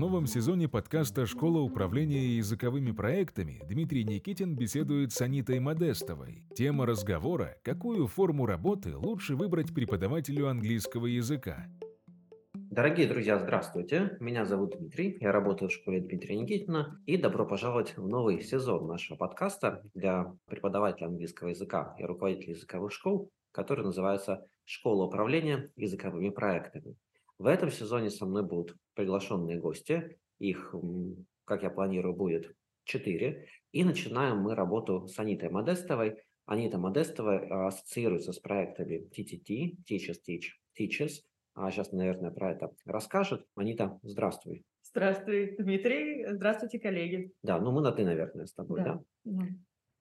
новом сезоне подкаста «Школа управления языковыми проектами» Дмитрий Никитин беседует с Анитой Модестовой. Тема разговора – какую форму работы лучше выбрать преподавателю английского языка. Дорогие друзья, здравствуйте. Меня зовут Дмитрий, я работаю в школе Дмитрия Никитина, и добро пожаловать в новый сезон нашего подкаста для преподавателя английского языка и руководителей языковых школ, который называется «Школа управления языковыми проектами». В этом сезоне со мной будут приглашенные гости. Их, как я планирую, будет четыре. И начинаем мы работу с Анитой Модестовой. Анита Модестова ассоциируется с проектами TTT, Teachers Teach Teachers. А сейчас, наверное, про это расскажет. Анита, здравствуй. Здравствуй, Дмитрий. Здравствуйте, коллеги. Да, ну мы на «ты», наверное, с тобой, да? да?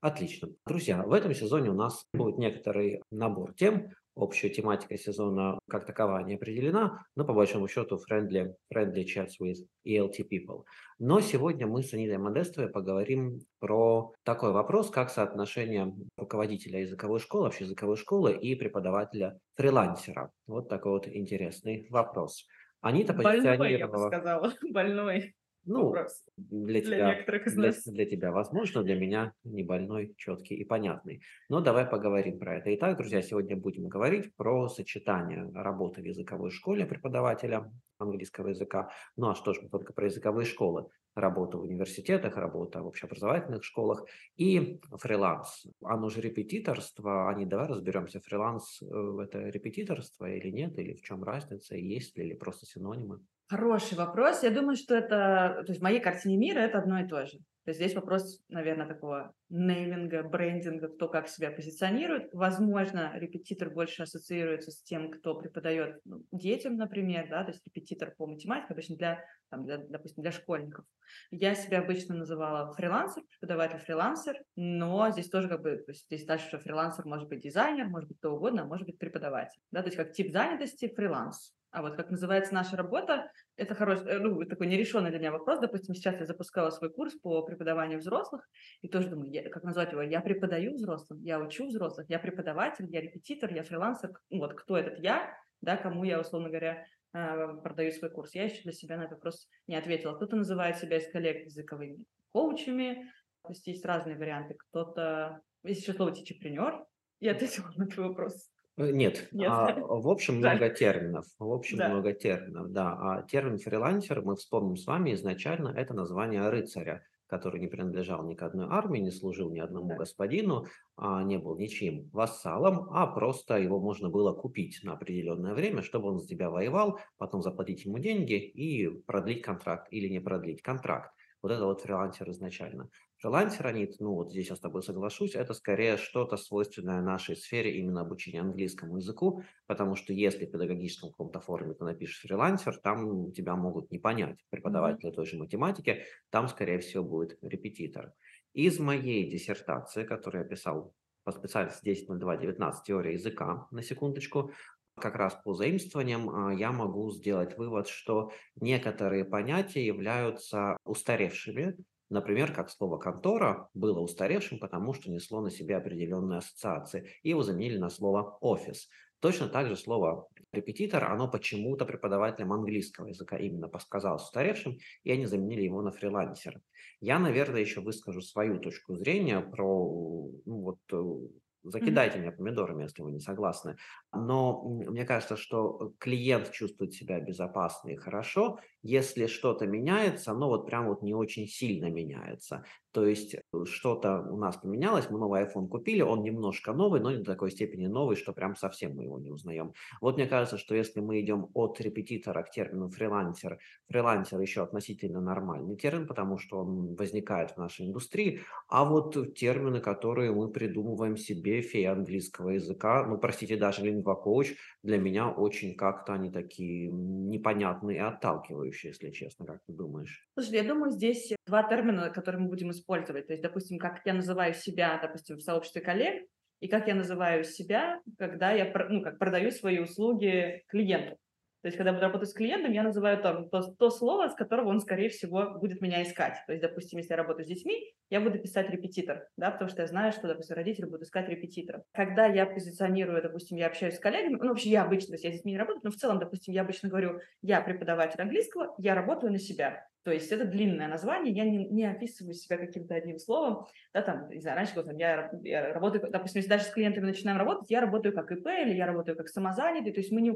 Отлично. Друзья, в этом сезоне у нас будет некоторый набор тем, общая тематика сезона как такова не определена, но по большому счету friendly, friendly chats with ELT people. Но сегодня мы с Анитой Модестовой поговорим про такой вопрос, как соотношение руководителя языковой школы, вообще языковой школы и преподавателя-фрилансера. Вот такой вот интересный вопрос. Анита Больной, я бы сказала. Больной. Ну, вопрос для, для тебя, некоторых из нас. Для, для тебя возможно, для меня не больной, четкий и понятный. Но давай поговорим про это. Итак, друзья, сегодня будем говорить про сочетание работы в языковой школе преподавателя английского языка. Ну а что ж, мы только про языковые школы. Работа в университетах, работа в общеобразовательных школах и фриланс. Оно же репетиторство. А не давай разберемся, фриланс э, – это репетиторство или нет, или в чем разница, есть ли, или просто синонимы. Хороший вопрос. Я думаю, что это, то есть в моей картине мира это одно и то же. То есть здесь вопрос, наверное, такого нейминга, брендинга, кто как себя позиционирует. Возможно, репетитор больше ассоциируется с тем, кто преподает ну, детям, например, да, то есть репетитор по математике, обычно для, там, для, допустим, для школьников. Я себя обычно называла фрилансер, преподаватель-фрилансер, но здесь тоже как бы, то есть здесь дальше, что фрилансер может быть дизайнер, может быть кто угодно, а может быть преподаватель. Да, то есть как тип занятости фриланс. А вот как называется наша работа, это хороший, э, ну, такой нерешенный для меня вопрос. Допустим, сейчас я запускала свой курс по преподаванию взрослых, и тоже думаю, я, как назвать его? Я преподаю взрослым, я учу взрослых, я преподаватель, я репетитор, я фрилансер. Ну, вот кто этот я, да, кому я, условно говоря, э, продаю свой курс. Я еще для себя на этот вопрос не ответила. Кто-то называет себя из коллег языковыми коучами, то есть есть разные варианты. Кто-то, есть еще слово тичепренер, я ответила на твой вопрос. Э, нет, Нет. А, в общем много терминов, в общем да. много терминов, да. А термин фрилансер, мы вспомним с вами, изначально это название рыцаря, который не принадлежал ни к одной армии, не служил ни одному да. господину, а не был ничьим вассалом, а просто его можно было купить на определенное время, чтобы он за тебя воевал, потом заплатить ему деньги и продлить контракт или не продлить контракт. Вот это вот фрилансер изначально. Фрилансер, они, ну вот здесь я с тобой соглашусь, это скорее что-то свойственное нашей сфере именно обучения английскому языку, потому что если в педагогическом каком-то форуме ты напишешь фрилансер, там тебя могут не понять преподаватели mm-hmm. той же математики, там, скорее всего, будет репетитор. Из моей диссертации, которую я писал по специальности 10.02.19 теория языка, на секундочку, как раз по заимствованиям а, я могу сделать вывод, что некоторые понятия являются устаревшими, Например, как слово «контора» было устаревшим, потому что несло на себе определенные ассоциации, и его заменили на слово «офис». Точно так же слово «репетитор», оно почему-то преподавателям английского языка именно подсказалось устаревшим, и они заменили его на фрилансера. Я, наверное, еще выскажу свою точку зрения про ну, вот, э, Закидайте mm-hmm. меня помидорами, если вы не согласны. Но мне кажется, что клиент чувствует себя безопасно и хорошо, если что-то меняется, но вот прям вот не очень сильно меняется. То есть э, что-то у нас поменялось, мы новый iPhone купили, он немножко новый, но не до такой степени новый, что прям совсем мы его не узнаем. Вот мне кажется, что если мы идем от репетитора к термину фрилансер, фрилансер еще относительно нормальный термин, потому что он возникает в нашей индустрии, а вот термины, которые мы придумываем себе, фея английского языка, ну, простите, даже лингва-коуч, для меня очень как-то они такие непонятные и отталкивающие, если честно, как ты думаешь? Слушай, я думаю, здесь два термина, которые мы будем использовать. То есть, допустим, как я называю себя, допустим, в сообществе коллег, и как я называю себя, когда я ну, как продаю свои услуги клиенту. То есть, когда буду работать с клиентом, я называю там то, то слово, с которого он, скорее всего, будет меня искать. То есть, допустим, если я работаю с детьми, я буду писать репетитор, да, потому что я знаю, что, допустим, родители будут искать репетитора. Когда я позиционирую, допустим, я общаюсь с коллегами, ну, вообще я обычно, то есть я с детьми не работаю, но в целом, допустим, я обычно говорю, я преподаватель английского, я работаю на себя. То есть это длинное название, я не, не описываю себя каким-то одним словом. Да, там, не знаю, раньше там, я, я работаю, допустим, если даже с клиентами начинаем работать, я работаю как ИП или я работаю как самозанятый. То есть мы не,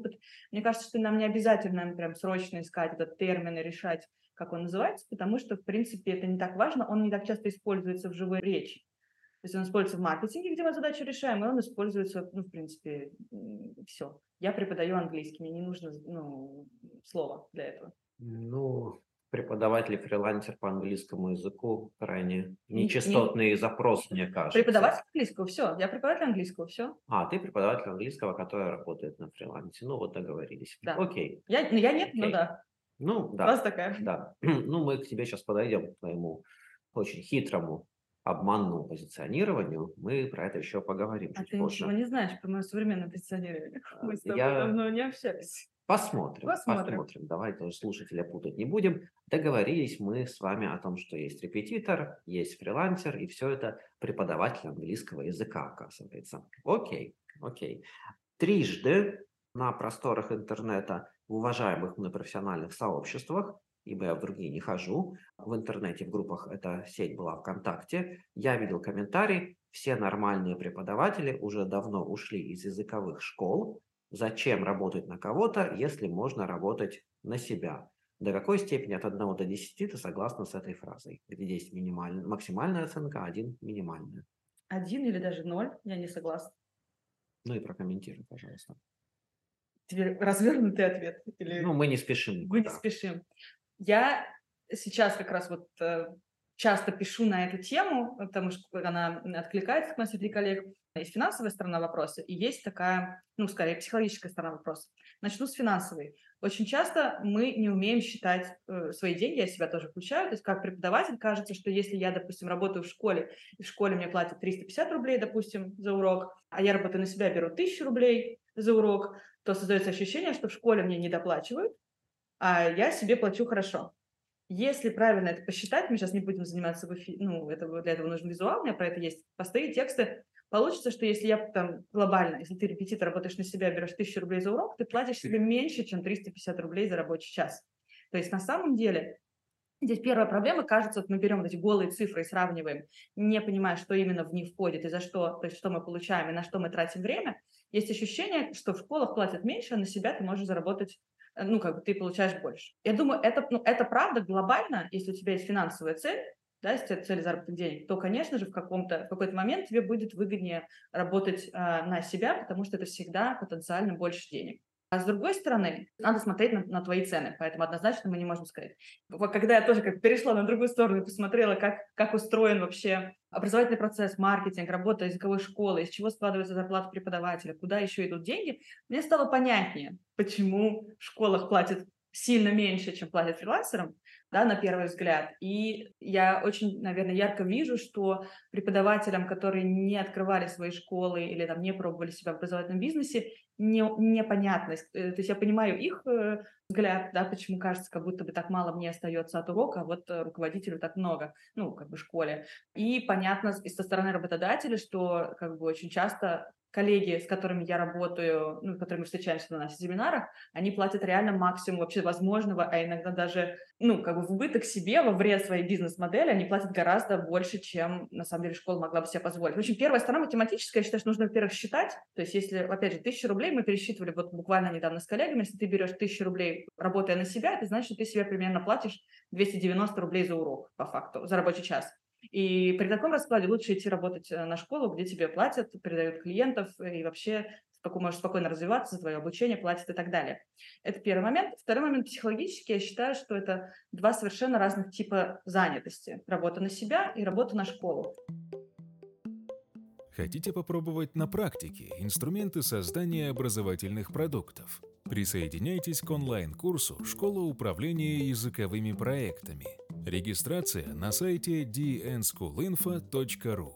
мне кажется, что нам не обязательно прям срочно искать этот термин и решать, как он называется, потому что, в принципе, это не так важно, он не так часто используется в живой речи. То есть он используется в маркетинге, где мы задачу решаем, и он используется, ну, в принципе, все. Я преподаю английский, мне не нужно ну, слово для этого. Ну, преподаватель фрилансер по английскому языку крайне нечастотный не, запрос, мне кажется. Преподаватель английского, все. Я преподаватель английского, все. А, ты преподаватель английского, который работает на фрилансе. Ну, вот договорились. Да. Окей. Я, ну, я нет, ну Окей. ну да. Ну, да. Раз такая. Да. Ну, мы к тебе сейчас подойдем, к твоему очень хитрому обманному позиционированию. Мы про это еще поговорим а чуть ты позже. ничего не знаешь про мое современное позиционирование. Мы с тобой я... давно не общались. Посмотрим, посмотрим. посмотрим. Давай тоже слушателя путать не будем. Договорились мы с вами о том, что есть репетитор, есть фрилансер, и все это преподаватель английского языка, оказывается. Окей, окей. Трижды на просторах интернета в уважаемых мной профессиональных сообществах, ибо я в другие не хожу, в интернете, в группах эта сеть была ВКонтакте, я видел комментарий, все нормальные преподаватели уже давно ушли из языковых школ, Зачем работать на кого-то, если можно работать на себя? До какой степени от 1 до 10 ты согласна с этой фразой? Где 10 минимальная, максимальная оценка, 1 минимальная. Один или даже ноль, я не согласна. Ну и прокомментируй, пожалуйста. Тебе развернутый ответ? Или... Ну, мы не спешим. Мы не спешим. Я сейчас как раз вот э, часто пишу на эту тему, потому что она откликается к нам среди коллег. Есть финансовая сторона вопроса и есть такая, ну, скорее, психологическая сторона вопроса. Начну с финансовой. Очень часто мы не умеем считать э, свои деньги, я себя тоже включаю. То есть как преподаватель кажется, что если я, допустим, работаю в школе, и в школе мне платят 350 рублей, допустим, за урок, а я работаю на себя, беру 1000 рублей за урок, то создается ощущение, что в школе мне не доплачивают, а я себе плачу хорошо. Если правильно это посчитать, мы сейчас не будем заниматься, ну, это, для этого нужен визуал, у меня про это есть посты, тексты, Получится, что если я там глобально, если ты репетитор, работаешь на себя, берешь 1000 рублей за урок, ты платишь себе меньше, чем 350 рублей за рабочий час. То есть на самом деле Здесь первая проблема, кажется, вот мы берем вот эти голые цифры и сравниваем, не понимая, что именно в них входит и за что, то есть что мы получаем и на что мы тратим время. Есть ощущение, что в школах платят меньше, а на себя ты можешь заработать ну, как бы ты получаешь больше. Я думаю, это, ну, это правда глобально, если у тебя есть финансовая цель, да, если это цель заработных денег, то, конечно же, в, каком-то, в какой-то момент тебе будет выгоднее работать э, на себя, потому что это всегда потенциально больше денег. А с другой стороны, надо смотреть на, на твои цены, поэтому однозначно мы не можем сказать. Когда я тоже как перешла на другую сторону и посмотрела, как, как устроен вообще образовательный процесс, маркетинг, работа языковой школы, из чего складывается зарплата преподавателя, куда еще идут деньги, мне стало понятнее, почему в школах платят сильно меньше, чем платят фрилансерам, да, на первый взгляд. И я очень, наверное, ярко вижу, что преподавателям, которые не открывали свои школы или там не пробовали себя в образовательном бизнесе, не, непонятность. Э, то есть я понимаю их э, взгляд, да, почему кажется, как будто бы так мало мне остается от урока, а вот э, руководителю так много, ну, как бы в школе. И понятно и со стороны работодателя, что как бы очень часто коллеги, с которыми я работаю, ну, с которыми мы встречаемся на наших семинарах, они платят реально максимум вообще возможного, а иногда даже, ну, как бы в убыток себе, во вред своей бизнес-модели, они платят гораздо больше, чем, на самом деле, школа могла бы себе позволить. В общем, первая сторона математическая, я считаю, что нужно, во-первых, считать, то есть если, опять же, тысяча рублей мы пересчитывали вот буквально недавно с коллегами, если ты берешь тысячу рублей, работая на себя, это значит, что ты себе примерно платишь 290 рублей за урок, по факту, за рабочий час. И при таком раскладе лучше идти работать э, на школу, где тебе платят, передают клиентов и вообще можешь спокойно развиваться, за твое обучение платят и так далее. Это первый момент. Второй момент психологически. Я считаю, что это два совершенно разных типа занятости. Работа на себя и работа на школу. Хотите попробовать на практике инструменты создания образовательных продуктов? Присоединяйтесь к онлайн-курсу «Школа управления языковыми проектами». Регистрация на сайте dnschoolinfo.ru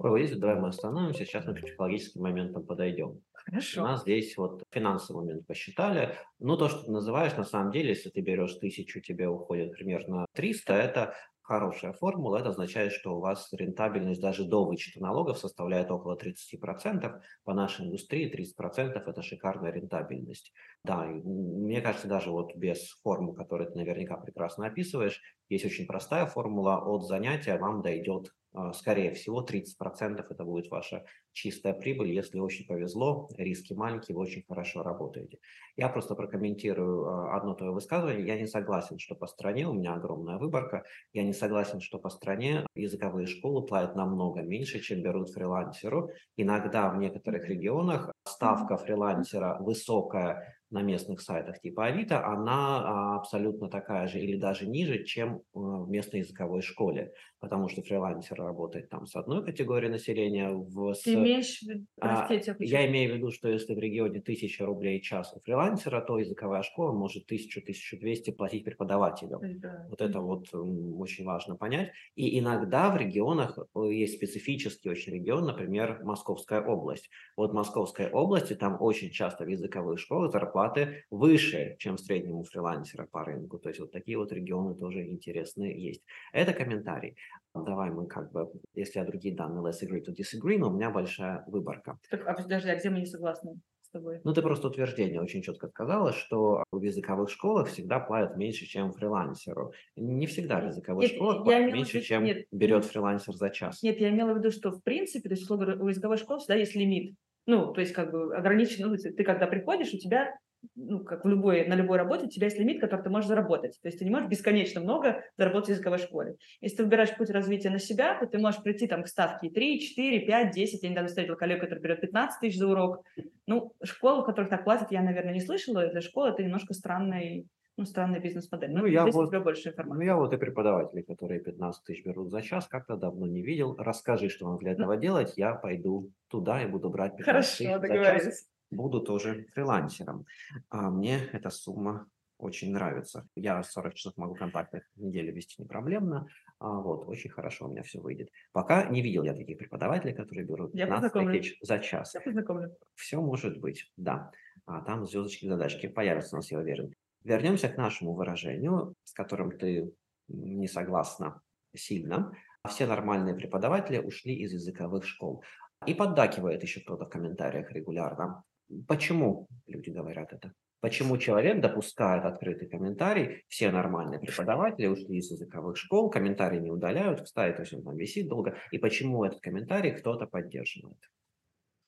Ой, давай мы остановимся, сейчас мы к психологическим моментам подойдем. Хорошо. У нас здесь вот финансовый момент посчитали. Ну, то, что ты называешь, на самом деле, если ты берешь тысячу, тебе уходит примерно 300, это хорошая формула, это означает, что у вас рентабельность даже до вычета налогов составляет около 30%. По нашей индустрии 30% это шикарная рентабельность. Да, мне кажется, даже вот без формул, которые ты наверняка прекрасно описываешь, есть очень простая формула, от занятия вам дойдет скорее всего, 30% это будет ваша чистая прибыль. Если очень повезло, риски маленькие, вы очень хорошо работаете. Я просто прокомментирую а, одно твое высказывание. Я не согласен, что по стране, у меня огромная выборка, я не согласен, что по стране языковые школы платят намного меньше, чем берут фрилансеру. Иногда в некоторых регионах ставка фрилансера высокая, на местных сайтах типа Авито, она а, абсолютно такая же или даже ниже, чем э, в местной языковой школе, потому что фрилансер работает там с одной категорией населения. В, Ты имеешь в виду, а, простите, я, я имею в виду, что если в регионе 1000 рублей в час у фрилансера, то языковая школа может 1000-1200 платить преподавателю. Да. Вот это вот очень важно понять. И иногда в регионах э, есть специфический очень регион, например, Московская область. Вот Московской области там очень часто в языковых школах зарплата зарплаты выше, чем в среднем у фрилансера по рынку. То есть вот такие вот регионы тоже интересные есть. Это комментарий. Давай мы как бы, если я другие данные, let's agree to disagree, но у меня большая выборка. Так, а подожди, а где мы не согласны? с тобой. Ну, ты просто утверждение очень четко сказала, что в языковых школах всегда платят меньше, чем фрилансеру. Не всегда в языковых нет, школах платят меньше, виду, чем нет, берет фрилансер за час. Нет, я имела в виду, что в принципе, то есть у языковой школы всегда есть лимит. Ну, то есть как бы ограничен, ну, ты когда приходишь, у тебя ну, как в любой, на любой работе, у тебя есть лимит, который ты можешь заработать. То есть ты не можешь бесконечно много заработать в языковой школе. Если ты выбираешь путь развития на себя, то ты можешь прийти там к ставке 3, 4, 5, 10. Я недавно встретила коллегу, который берет 15 тысяч за урок. Ну, школу, в которых так платят, я, наверное, не слышала. Для школы это немножко странный ну, странная бизнес-модель. Ну, я вот, больше информации. Ну, я вот и преподаватели, которые 15 тысяч берут за час, как-то давно не видел. Расскажи, что вам для этого ну, делать, я пойду туда и буду брать 15 Хорошо, тысяч за час буду тоже фрилансером. А мне эта сумма очень нравится. Я 40 часов могу контактных в неделю вести не проблемно. А вот, очень хорошо у меня все выйдет. Пока не видел я таких преподавателей, которые берут 15 тысяч за час. Я познакомлю. Все может быть, да. А там звездочки задачки появятся у нас, я уверен. Вернемся к нашему выражению, с которым ты не согласна сильно. Все нормальные преподаватели ушли из языковых школ. И поддакивает еще кто-то в комментариях регулярно. Почему люди говорят это? Почему человек допускает открытый комментарий, все нормальные преподаватели ушли из языковых школ, комментарии не удаляют, кстати, то есть он там висит долго, и почему этот комментарий кто-то поддерживает?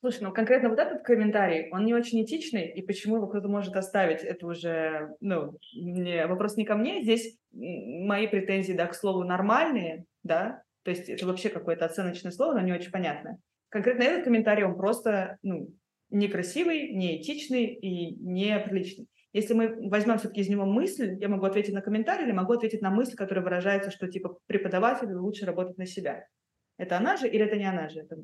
Слушай, ну конкретно вот этот комментарий, он не очень этичный, и почему его кто-то может оставить, это уже, ну, не, вопрос не ко мне, здесь мои претензии, да, к слову, нормальные, да, то есть это вообще какое-то оценочное слово, но не очень понятное. Конкретно этот комментарий, он просто, ну, некрасивый, неэтичный и неприличный. Если мы возьмем все-таки из него мысль, я могу ответить на комментарий или могу ответить на мысль, которая выражается, что типа преподавателю лучше работать на себя. Это она же или это не она же? Это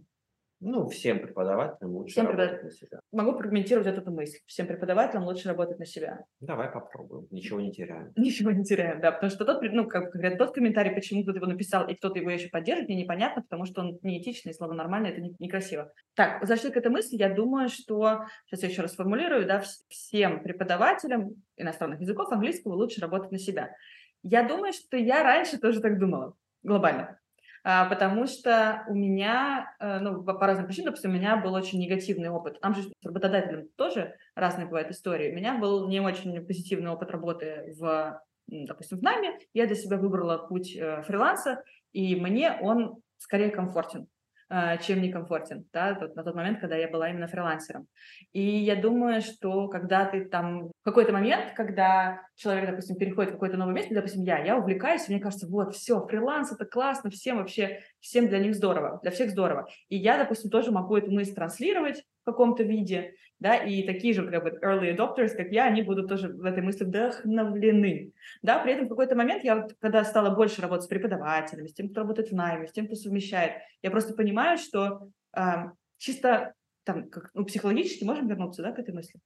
ну, всем преподавателям лучше всем работать преподав... на себя. Могу прокомментировать эту мысль. Всем преподавателям лучше работать на себя. Давай попробуем. Ничего не теряем. Ничего не теряем, да. Потому что тот, ну, как говорят, тот комментарий, почему кто-то его написал, и кто-то его еще поддержит, мне непонятно, потому что он неэтичный, слово нормально, это некрасиво. Так, зашли к этой мысли, я думаю, что, сейчас я еще раз формулирую, да, всем преподавателям иностранных языков английского лучше работать на себя. Я думаю, что я раньше тоже так думала, глобально. А, потому что у меня, э, ну, по разным причинам, допустим, у меня был очень негативный опыт. Там же с работодателем тоже разные бывают истории. У меня был не очень позитивный опыт работы в, допустим, в НАМИ. Я для себя выбрала путь э, фриланса, и мне он скорее комфортен. А, чем некомфортен, да, на тот момент, когда я была именно фрилансером. И я думаю, что когда ты там, в какой-то момент, когда человек, допустим, переходит в какое-то новое место, допустим, я, я увлекаюсь, и мне кажется, вот, все, фриланс, это классно, всем вообще, всем для них здорово, для всех здорово. И я, допустим, тоже могу эту мысль транслировать каком-то виде, да, и такие же как бы early adopters, как я, они будут тоже в этой мысли вдохновлены, да, при этом в какой-то момент я, вот, когда стала больше работать с преподавателями, с тем, кто работает в найме, с тем, кто совмещает, я просто понимаю, что э, чисто там, как, ну, психологически можем вернуться, да, к этой мысли,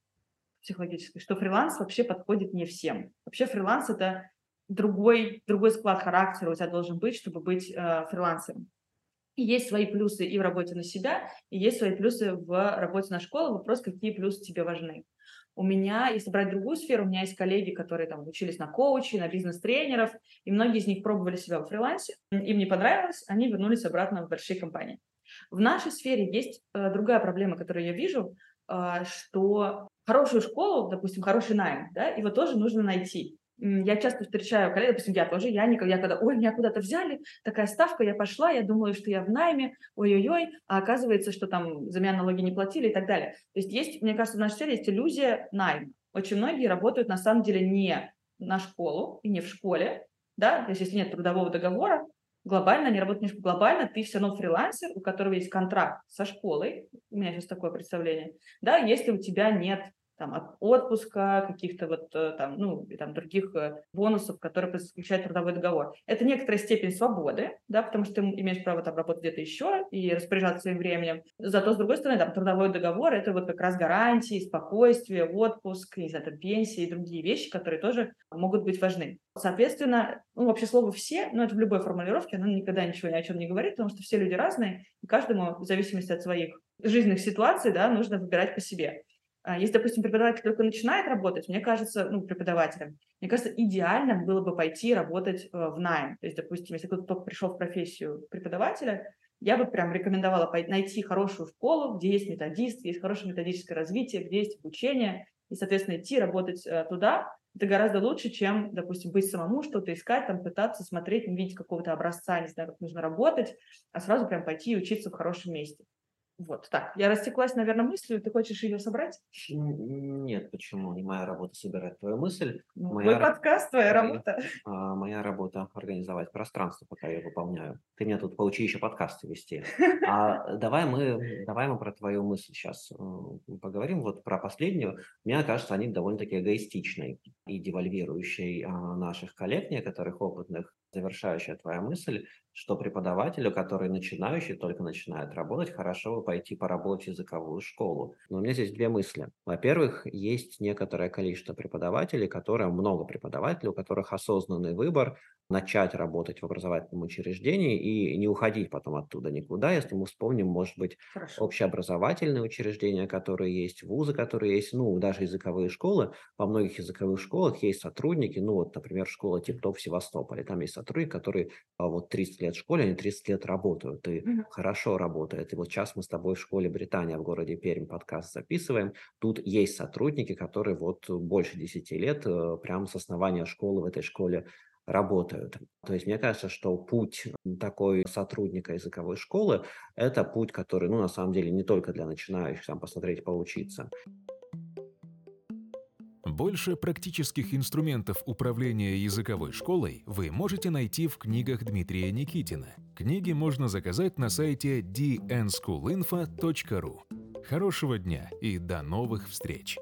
психологически, что фриланс вообще подходит не всем. Вообще фриланс – это другой, другой склад характера у тебя должен быть, чтобы быть э, фрилансером. Есть свои плюсы и в работе на себя, и есть свои плюсы в работе на школу. Вопрос, какие плюсы тебе важны. У меня, если брать другую сферу, у меня есть коллеги, которые там учились на коучей, на бизнес-тренеров, и многие из них пробовали себя в фрилансе, им не понравилось, они вернулись обратно в большие компании. В нашей сфере есть э, другая проблема, которую я вижу, э, что хорошую школу, допустим, хороший найм, да, его тоже нужно найти я часто встречаю коллег, допустим, я тоже, я никогда, я когда, ой, меня куда-то взяли, такая ставка, я пошла, я думаю, что я в найме, ой-ой-ой, а оказывается, что там за меня налоги не платили и так далее. То есть есть, мне кажется, в нашей сфере есть иллюзия найма. Очень многие работают на самом деле не на школу и не в школе, да, то есть если нет трудового договора, глобально они работают не глобально, ты все равно фрилансер, у которого есть контракт со школой, у меня сейчас такое представление, да, если у тебя нет там, от отпуска, каких-то вот э, там, ну, и там других э, бонусов, которые заключает трудовой договор. Это некоторая степень свободы, да, потому что ты имеешь право там работать где-то еще и распоряжаться своим временем. Зато, с другой стороны, там, трудовой договор – это вот как раз гарантии, спокойствие, отпуск, не знаю, там, пенсии и другие вещи, которые тоже могут быть важны. Соответственно, ну, вообще слово «все», но ну, это в любой формулировке, оно никогда ничего ни о чем не говорит, потому что все люди разные, и каждому, в зависимости от своих жизненных ситуаций, да, нужно выбирать по себе. А, если, допустим, преподаватель только начинает работать, мне кажется, ну, преподавателем, мне кажется, идеально было бы пойти работать э, в найм. То есть, допустим, если кто-то только пришел в профессию преподавателя, я бы прям рекомендовала найти хорошую школу, где есть методист, есть хорошее методическое развитие, где есть обучение, и, соответственно, идти работать э, туда. Это гораздо лучше, чем, допустим, быть самому, что-то искать, там, пытаться смотреть, не видеть какого-то образца, не знаю, как нужно работать, а сразу прям пойти и учиться в хорошем месте. Вот так. Я растеклась, наверное, мыслью. Ты хочешь ее собрать? Нет, почему? Не моя работа собирать твою мысль. Ну, моя мой подкаст, твоя работа. А, моя работа организовать пространство, пока я выполняю. Ты меня тут поучи еще подкасты вести. А давай мы, давай мы про твою мысль сейчас э, поговорим. Вот про последнюю. Мне кажется, они довольно-таки эгоистичной и девальвирующей а, наших коллег, некоторых опытных. Завершающая твоя мысль, что преподавателю, который начинающий, только начинает работать, хорошо бы пойти поработать в языковую школу. Но у меня здесь две мысли. Во-первых, есть некоторое количество преподавателей, которые, много преподавателей, у которых осознанный выбор начать работать в образовательном учреждении и не уходить потом оттуда никуда. Если мы вспомним, может быть, Хорошо. общеобразовательные учреждения, которые есть, вузы, которые есть, ну, даже языковые школы. Во многих языковых школах есть сотрудники, ну, вот, например, школа Типтоп в Севастополе. Там есть сотрудник, который а, вот 30 лет в школе, они 30 лет работают, и mm-hmm. хорошо работают. И вот сейчас мы с тобой в школе Британия в городе Пермь подкаст записываем. Тут есть сотрудники, которые вот больше 10 лет э, прямо с основания школы в этой школе работают. То есть мне кажется, что путь такой сотрудника языковой школы – это путь, который, ну, на самом деле, не только для начинающих, там, посмотреть, поучиться. Больше практических инструментов управления языковой школой вы можете найти в книгах Дмитрия Никитина. Книги можно заказать на сайте dnschoolinfo.ru. Хорошего дня и до новых встреч!